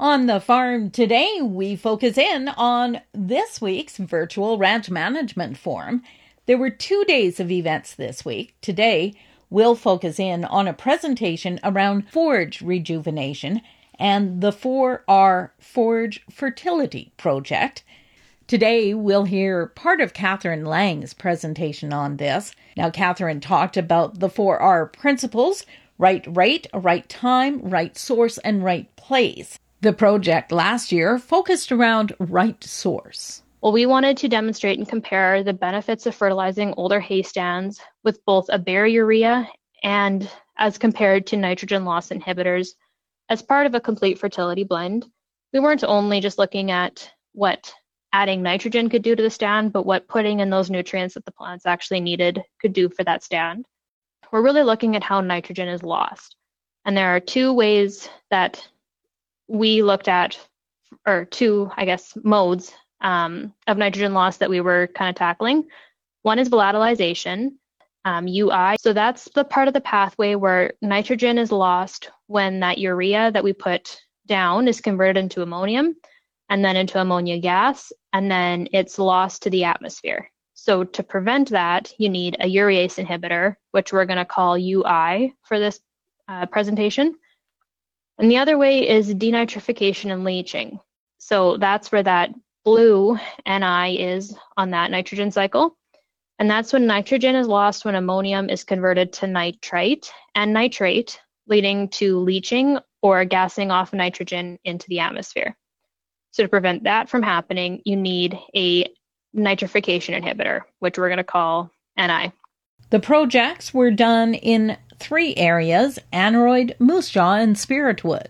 On the farm today, we focus in on this week's virtual ranch management forum. There were two days of events this week. Today, we'll focus in on a presentation around forage rejuvenation and the 4R Forage Fertility Project. Today, we'll hear part of Catherine Lang's presentation on this. Now, Catherine talked about the 4R principles right rate, right time, right source, and right place. The project last year focused around right source. Well, we wanted to demonstrate and compare the benefits of fertilizing older hay stands with both a bare urea and as compared to nitrogen loss inhibitors as part of a complete fertility blend. We weren't only just looking at what adding nitrogen could do to the stand, but what putting in those nutrients that the plants actually needed could do for that stand. We're really looking at how nitrogen is lost. And there are two ways that we looked at, or two, I guess, modes um, of nitrogen loss that we were kind of tackling. One is volatilization, um, UI. So that's the part of the pathway where nitrogen is lost when that urea that we put down is converted into ammonium and then into ammonia gas, and then it's lost to the atmosphere. So to prevent that, you need a urease inhibitor, which we're going to call UI for this uh, presentation. And the other way is denitrification and leaching. So that's where that blue Ni is on that nitrogen cycle. And that's when nitrogen is lost when ammonium is converted to nitrite and nitrate, leading to leaching or gassing off nitrogen into the atmosphere. So to prevent that from happening, you need a nitrification inhibitor, which we're going to call Ni. The projects were done in three areas aneroid, moose jaw, and spiritwood.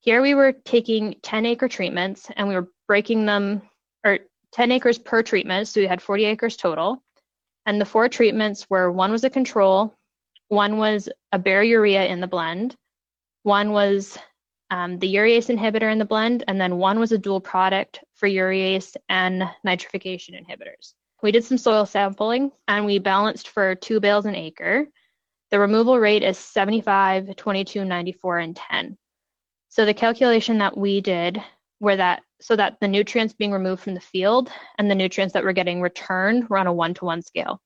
Here we were taking 10 acre treatments and we were breaking them, or 10 acres per treatment, so we had 40 acres total. And the four treatments were one was a control, one was a bare urea in the blend, one was um, the urease inhibitor in the blend, and then one was a dual product for urease and nitrification inhibitors. We did some soil sampling and we balanced for two bales an acre. The removal rate is 75, 22, 94, and 10. So the calculation that we did where that so that the nutrients being removed from the field and the nutrients that we're getting returned were on a one-to-one scale.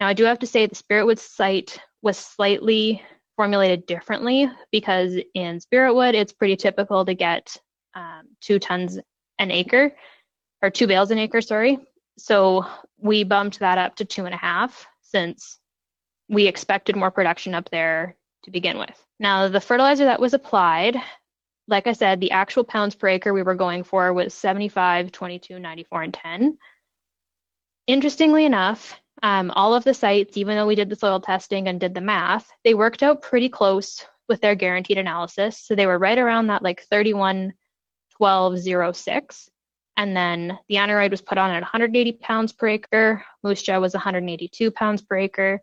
Now I do have to say the Spiritwood site was slightly formulated differently because in Spiritwood it's pretty typical to get um, two tons an acre or two bales an acre, sorry. So we bumped that up to two and a half since we expected more production up there to begin with. Now, the fertilizer that was applied, like I said, the actual pounds per acre we were going for was 75, 22, 94, and 10. Interestingly enough, um, all of the sites, even though we did the soil testing and did the math, they worked out pretty close with their guaranteed analysis. So they were right around that like 31, 12, 06. And then the aneroid was put on at 180 pounds per acre. Moose jaw was 182 pounds per acre.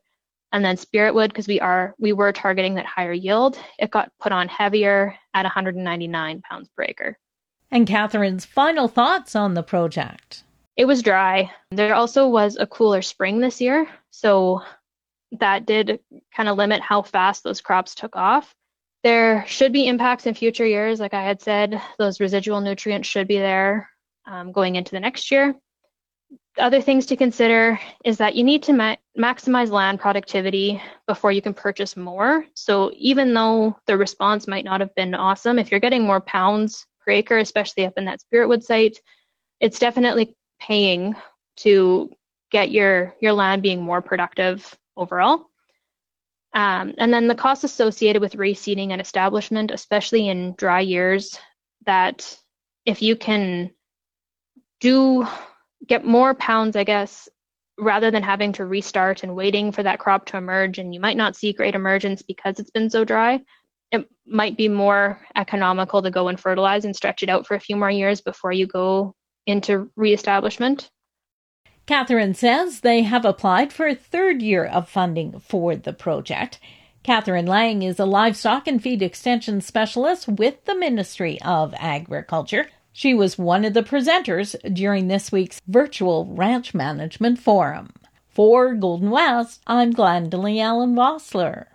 And then Spiritwood, because we are we were targeting that higher yield, it got put on heavier at 199 pounds per acre. And Catherine's final thoughts on the project. It was dry. There also was a cooler spring this year, so that did kind of limit how fast those crops took off. There should be impacts in future years, like I had said. Those residual nutrients should be there um, going into the next year other things to consider is that you need to ma- maximize land productivity before you can purchase more. So even though the response might not have been awesome, if you're getting more pounds per acre, especially up in that Spiritwood site, it's definitely paying to get your your land being more productive overall. Um, and then the costs associated with reseeding and establishment, especially in dry years, that if you can do get more pounds, I guess, rather than having to restart and waiting for that crop to emerge. And you might not see great emergence because it's been so dry. It might be more economical to go and fertilize and stretch it out for a few more years before you go into reestablishment. Catherine says they have applied for a third year of funding for the project. Catherine Lang is a livestock and feed extension specialist with the Ministry of Agriculture. She was one of the presenters during this week's virtual ranch management forum. For Golden West, I'm Glendalee Allen Vossler.